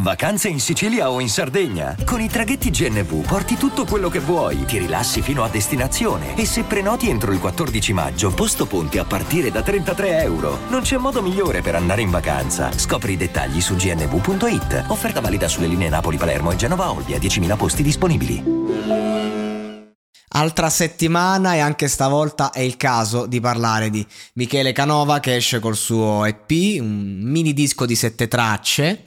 Vacanze in Sicilia o in Sardegna? Con i traghetti GNV porti tutto quello che vuoi, ti rilassi fino a destinazione e se prenoti entro il 14 maggio, posto ponti a partire da 33 euro. Non c'è modo migliore per andare in vacanza. Scopri i dettagli su gnv.it. Offerta valida sulle linee Napoli-Palermo e Genova-Olbia, 10.000 posti disponibili. Altra settimana e anche stavolta è il caso di parlare di Michele Canova che esce col suo EP, un mini disco di sette tracce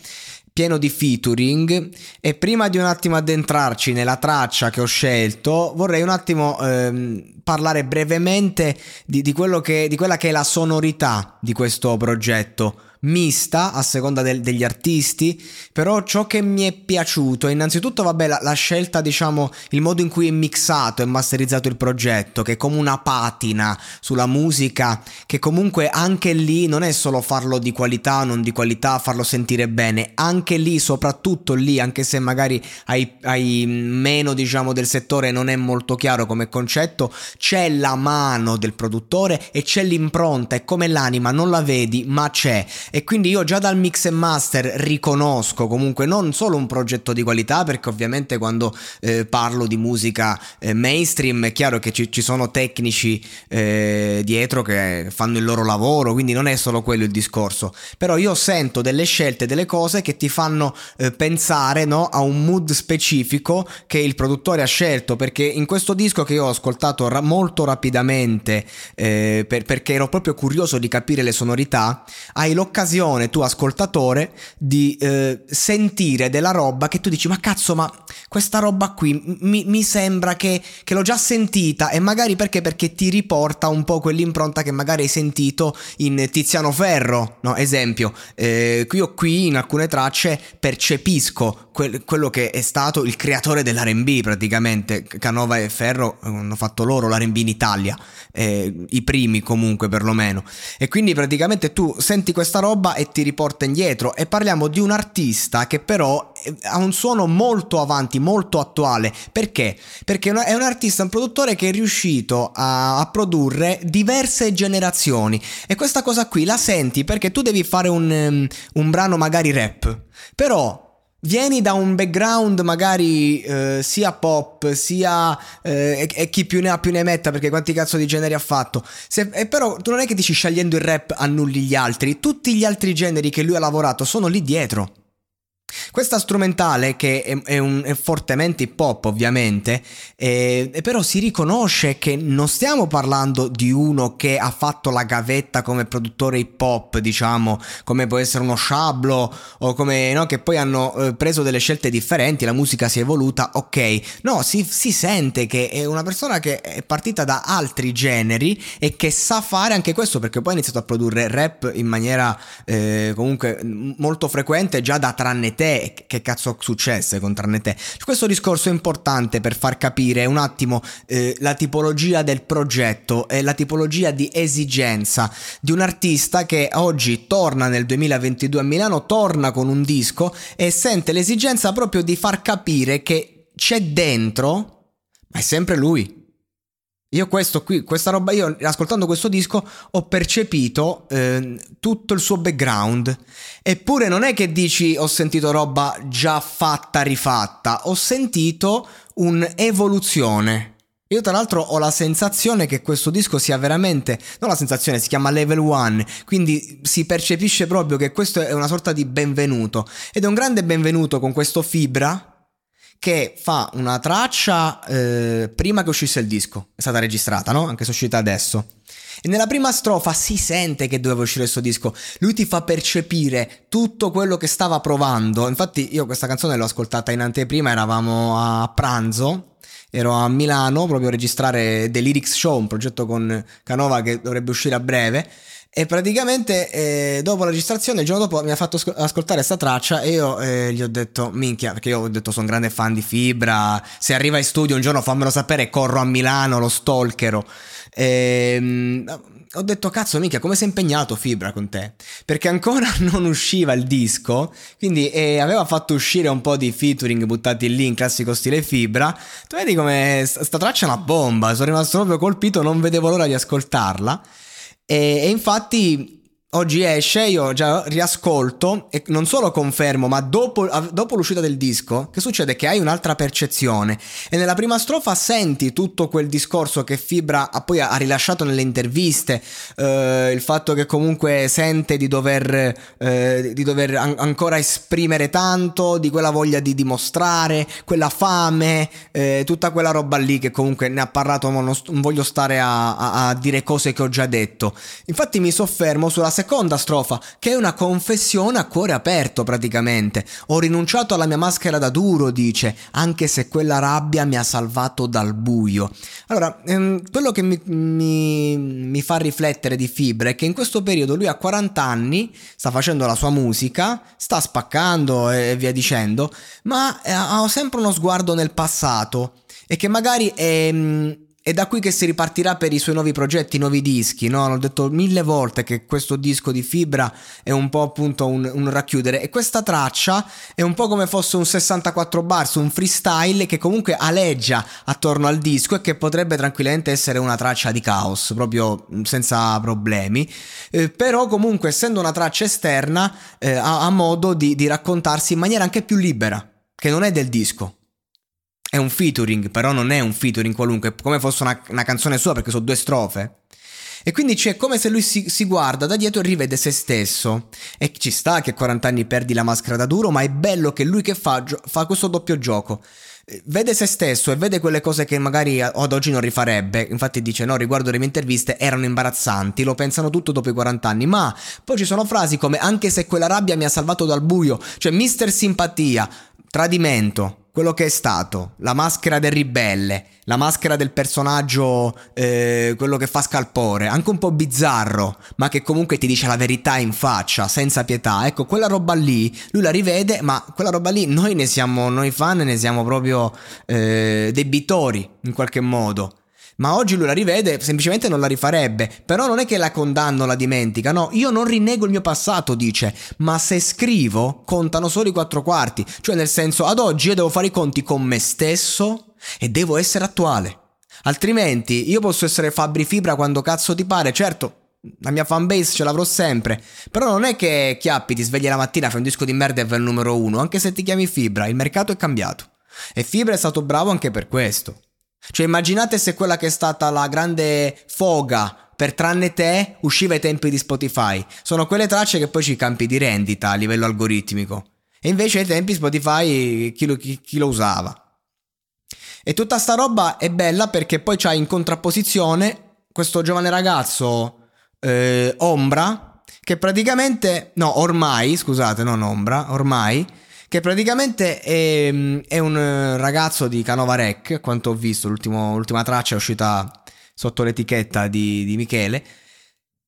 pieno di featuring e prima di un attimo addentrarci nella traccia che ho scelto vorrei un attimo ehm, parlare brevemente di, di, che, di quella che è la sonorità di questo progetto mista a seconda del, degli artisti, però ciò che mi è piaciuto è innanzitutto vabbè la, la, scelta diciamo il modo in cui è mixato e masterizzato il progetto che è come una patina sulla musica che comunque anche lì non è solo farlo di qualità non di qualità, farlo sentire bene, anche lì soprattutto lì anche se magari hai, hai meno diciamo del settore non è molto chiaro come concetto, c'è la mano del produttore e c'è l'impronta, è come l'anima, non la vedi ma c'è e quindi io già dal mix e master riconosco comunque non solo un progetto di qualità perché ovviamente quando eh, parlo di musica eh, mainstream è chiaro che ci, ci sono tecnici eh, dietro che fanno il loro lavoro quindi non è solo quello il discorso. Però io sento delle scelte delle cose che ti fanno eh, pensare no, a un mood specifico che il produttore ha scelto perché in questo disco che io ho ascoltato ra- molto rapidamente eh, per, perché ero proprio curioso di capire le sonorità hai l'occasione l'occasione, tu ascoltatore, di eh, sentire della roba che tu dici, ma cazzo, ma questa roba qui mi, mi sembra che, che, l'ho già sentita e magari perché? Perché ti riporta un po' quell'impronta che magari hai sentito in Tiziano Ferro, no? Esempio, eh, io qui in alcune tracce percepisco quel, quello che è stato il creatore dell'R&B praticamente, Canova e Ferro hanno fatto loro l'R&B in Italia, eh, i primi comunque perlomeno, e quindi praticamente tu senti questa roba e ti riporta indietro e parliamo di un artista che però eh, ha un suono molto avanti, molto attuale. Perché? Perché è un artista, un produttore che è riuscito a, a produrre diverse generazioni e questa cosa qui la senti perché tu devi fare un, um, un brano magari rap, però Vieni da un background magari eh, sia pop sia eh, e, e, chi più ne ha più ne metta perché quanti cazzo di generi ha fatto. Se, e però tu non è che dici scegliendo il rap annulli gli altri, tutti gli altri generi che lui ha lavorato sono lì dietro. Questa strumentale, che è, è, un, è fortemente hip hop ovviamente, eh, però si riconosce che non stiamo parlando di uno che ha fatto la gavetta come produttore hip hop, diciamo, come può essere uno Shablo o come no, che poi hanno eh, preso delle scelte differenti, la musica si è evoluta, ok. No, si, si sente che è una persona che è partita da altri generi e che sa fare anche questo perché poi ha iniziato a produrre rap in maniera eh, comunque molto frequente già da tranne te, che cazzo successe con tranne te? Questo discorso è importante per far capire un attimo eh, la tipologia del progetto e la tipologia di esigenza di un artista che oggi torna nel 2022 a Milano, torna con un disco e sente l'esigenza proprio di far capire che c'è dentro, ma è sempre lui. Io questo qui, questa roba, io ascoltando questo disco ho percepito eh, tutto il suo background. Eppure non è che dici ho sentito roba già fatta, rifatta, ho sentito un'evoluzione Io tra l'altro ho la sensazione che questo disco sia veramente, non la sensazione, si chiama Level 1, quindi si percepisce proprio che questo è una sorta di benvenuto ed è un grande benvenuto con questo Fibra che fa una traccia eh, prima che uscisse il disco, è stata registrata, no? Anche se è uscita adesso. E nella prima strofa si sente che doveva uscire questo disco. Lui ti fa percepire tutto quello che stava provando. Infatti, io questa canzone l'ho ascoltata in anteprima, eravamo a pranzo ero a Milano proprio a registrare The Lyrics Show, un progetto con Canova che dovrebbe uscire a breve. E praticamente eh, dopo la registrazione, il giorno dopo mi ha fatto ascoltare questa traccia e io eh, gli ho detto, minchia, perché io ho detto sono grande fan di Fibra, se arriva in studio un giorno fammelo sapere, corro a Milano, lo stalkero. E, ehm, ho detto cazzo mica come sei impegnato Fibra con te? Perché ancora non usciva il disco quindi eh, aveva fatto uscire un po' di featuring buttati lì in classico stile Fibra. Tu vedi come sta traccia è una bomba sono rimasto proprio colpito non vedevo l'ora di ascoltarla e, e infatti Oggi esce, io già riascolto e non solo confermo, ma dopo, dopo, l'uscita del disco, che succede? Che hai un'altra percezione e nella prima strofa senti tutto quel discorso che Fibra ha poi ha rilasciato nelle interviste, eh, il fatto che comunque sente di dover, eh, di dover an- ancora esprimere tanto, di quella voglia di dimostrare, quella fame, eh, tutta quella roba lì che comunque ne ha parlato, ma non, non voglio stare a, a, a dire cose che ho già detto. Infatti mi soffermo sulla seconda strofa, che è una confessione a cuore aperto praticamente. Ho rinunciato alla mia maschera da duro, dice, anche se quella rabbia mi ha salvato dal buio. Allora, ehm, quello che mi, mi, mi fa riflettere di Fibra è che in questo periodo lui ha 40 anni, sta facendo la sua musica, sta spaccando e via dicendo, ma eh, ha sempre uno sguardo nel passato e che magari è ehm, è da qui che si ripartirà per i suoi nuovi progetti, nuovi dischi, no? L'ho detto mille volte che questo disco di Fibra è un po' appunto un, un, racchiudere e questa traccia è un po' come fosse un 64 bars, un freestyle che comunque aleggia attorno al disco e che potrebbe tranquillamente essere una traccia di caos, proprio senza problemi, eh, però comunque essendo una traccia esterna eh, ha, ha, modo di, di raccontarsi in maniera anche più libera, che non è del disco. È un featuring, però non è un featuring qualunque, come fosse una, una canzone sua perché sono due strofe. E quindi c'è come se lui si, si, guarda da dietro e rivede se stesso. E ci sta che a 40 anni perdi la maschera da duro, ma è bello che lui che fa, fa questo doppio gioco. Eh, vede se stesso e vede quelle cose che magari ad oggi non rifarebbe. Infatti dice: No, riguardo le mie interviste erano imbarazzanti, lo pensano tutto dopo i 40 anni. Ma poi ci sono frasi come: Anche se quella rabbia mi ha salvato dal buio, cioè mister simpatia, tradimento quello che è stato, la maschera del ribelle, la maschera del personaggio, eh, quello che fa scalpore, anche un po' bizzarro, ma che comunque ti dice la verità in faccia, senza pietà. Ecco, quella roba lì, lui la rivede, ma quella roba lì noi ne siamo, noi fan ne siamo proprio eh, debitori in qualche modo. Ma oggi lui la rivede, semplicemente non la rifarebbe. Però non è che la condanno, la dimentica, no, io non rinnego il mio passato, dice, ma se scrivo contano solo i quattro quarti. Cioè nel senso, ad oggi io devo fare i conti con me stesso e devo essere attuale. Altrimenti io posso essere Fabri Fibra quando cazzo ti pare, certo. La mia fanbase ce l'avrò sempre. Però non è che Chiappi ti svegli la mattina, fai un disco di merda e vai al numero uno. Anche se ti chiami Fibra, il mercato è cambiato. E Fibra è stato bravo anche per questo. Cioè immaginate se quella che è stata la grande foga per tranne te usciva ai tempi di Spotify. Sono quelle tracce che poi ci campi di rendita a livello algoritmico. E invece ai tempi Spotify chi lo, chi, chi lo usava. E tutta sta roba è bella perché poi c'hai in contrapposizione questo giovane ragazzo eh, Ombra che praticamente, no ormai, scusate, non Ombra, ormai che praticamente è, è un ragazzo di Canova Rec, quanto ho visto, l'ultima traccia è uscita sotto l'etichetta di, di Michele.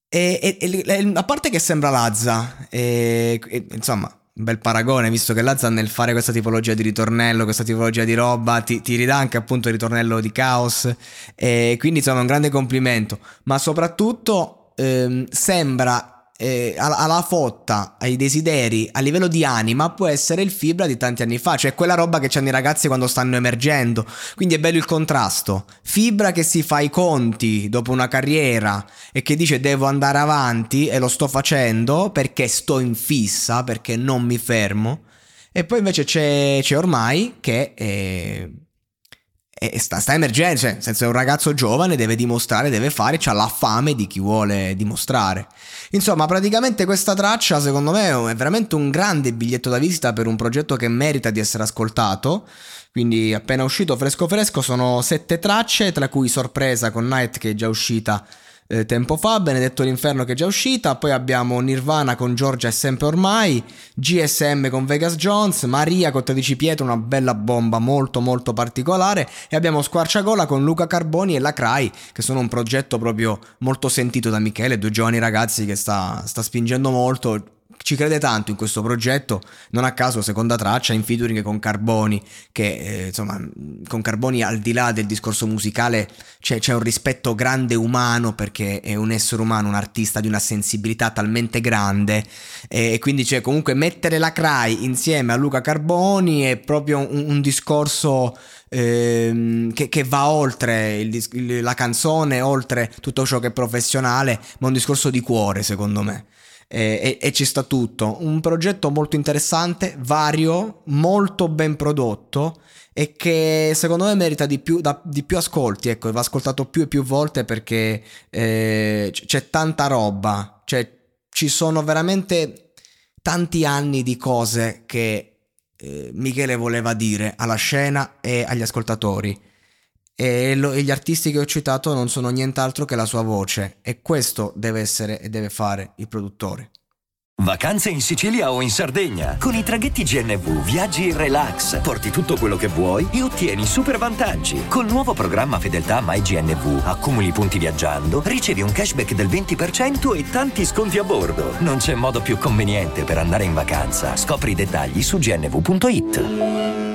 E, e, e, a parte che sembra Lazza, e, insomma, un bel paragone, visto che Lazza nel fare questa tipologia di ritornello, questa tipologia di roba, ti, ti ridà anche appunto il ritornello di caos. E quindi insomma un grande complimento. Ma soprattutto ehm, sembra eh, alla fotta, ai desideri, a livello di anima, può essere il fibra di tanti anni fa, cioè quella roba che hanno i ragazzi quando stanno emergendo. Quindi è bello il contrasto. Fibra che si fa i conti dopo una carriera e che dice devo andare avanti e lo sto facendo perché sto in fissa, perché non mi fermo. E poi invece c'è, c'è ormai che è, e sta, sta emergendo, cioè, nel senso è un ragazzo giovane, deve dimostrare, deve fare, ha la fame di chi vuole dimostrare. Insomma, praticamente questa traccia secondo me è veramente un grande biglietto da visita per un progetto che merita di essere ascoltato. Quindi appena uscito fresco fresco sono sette tracce, tra cui sorpresa con Night che è già uscita eh, tempo fa, Benedetto l'Inferno che è già uscita, poi abbiamo Nirvana con Giorgia e sempre ormai, GSM con Vegas Jones, Maria con 13 Pietro, una bella bomba molto molto particolare e abbiamo Squarciagola con Luca Carboni e La Crai che sono un progetto proprio molto sentito da Michele, due giovani ragazzi che sta, sta spingendo molto, ci crede tanto in questo progetto, non a caso seconda traccia in featuring con Carboni, che eh, insomma con Carboni al di là del discorso musicale c'è, c'è, un rispetto grande umano perché è un essere umano, un artista di una sensibilità talmente grande e, quindi c'è comunque mettere la Cry insieme a Luca Carboni è proprio un, un discorso ehm, che, che, va oltre il, la canzone, oltre tutto ciò che è professionale, ma un discorso di cuore secondo me e, e, ci sta tutto. Un progetto molto interessante, vario, molto ben prodotto e che secondo me merita di più, da, di più ascolti, ecco, va ascoltato più e più volte perché eh, c'è tanta roba, cioè ci sono veramente tanti anni di cose che eh, Michele voleva dire alla scena e agli ascoltatori e, lo, e, gli artisti che ho citato non sono nient'altro che la sua voce e questo deve essere e deve fare il produttore. Vacanze in Sicilia o in Sardegna. Con i traghetti GNV viaggi in relax, porti tutto quello che vuoi e ottieni super vantaggi. Col nuovo programma Fedeltà MyGNV accumuli punti viaggiando, ricevi un cashback del 20% e tanti sconti a bordo. Non c'è modo più conveniente per andare in vacanza. Scopri i dettagli su gnv.it.